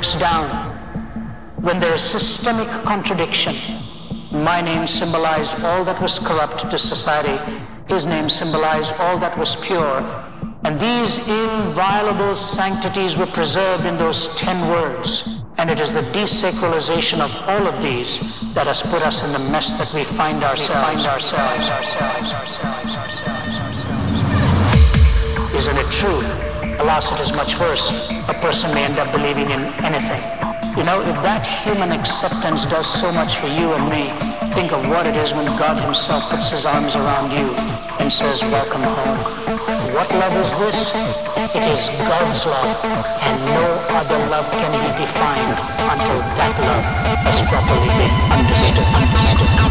breaks down, when there is systemic contradiction. My name symbolized all that was corrupt to society. His name symbolized all that was pure. And these inviolable sanctities were preserved in those ten words. And it is the desacralization of all of these that has put us in the mess that we find ourselves. We find ourselves. Isn't it true? It is much worse. A person may end up believing in anything. You know, if that human acceptance does so much for you and me, think of what it is when God Himself puts His arms around you and says, Welcome home. What love is this? It is God's love, and no other love can be defined until that love has properly been understood. understood.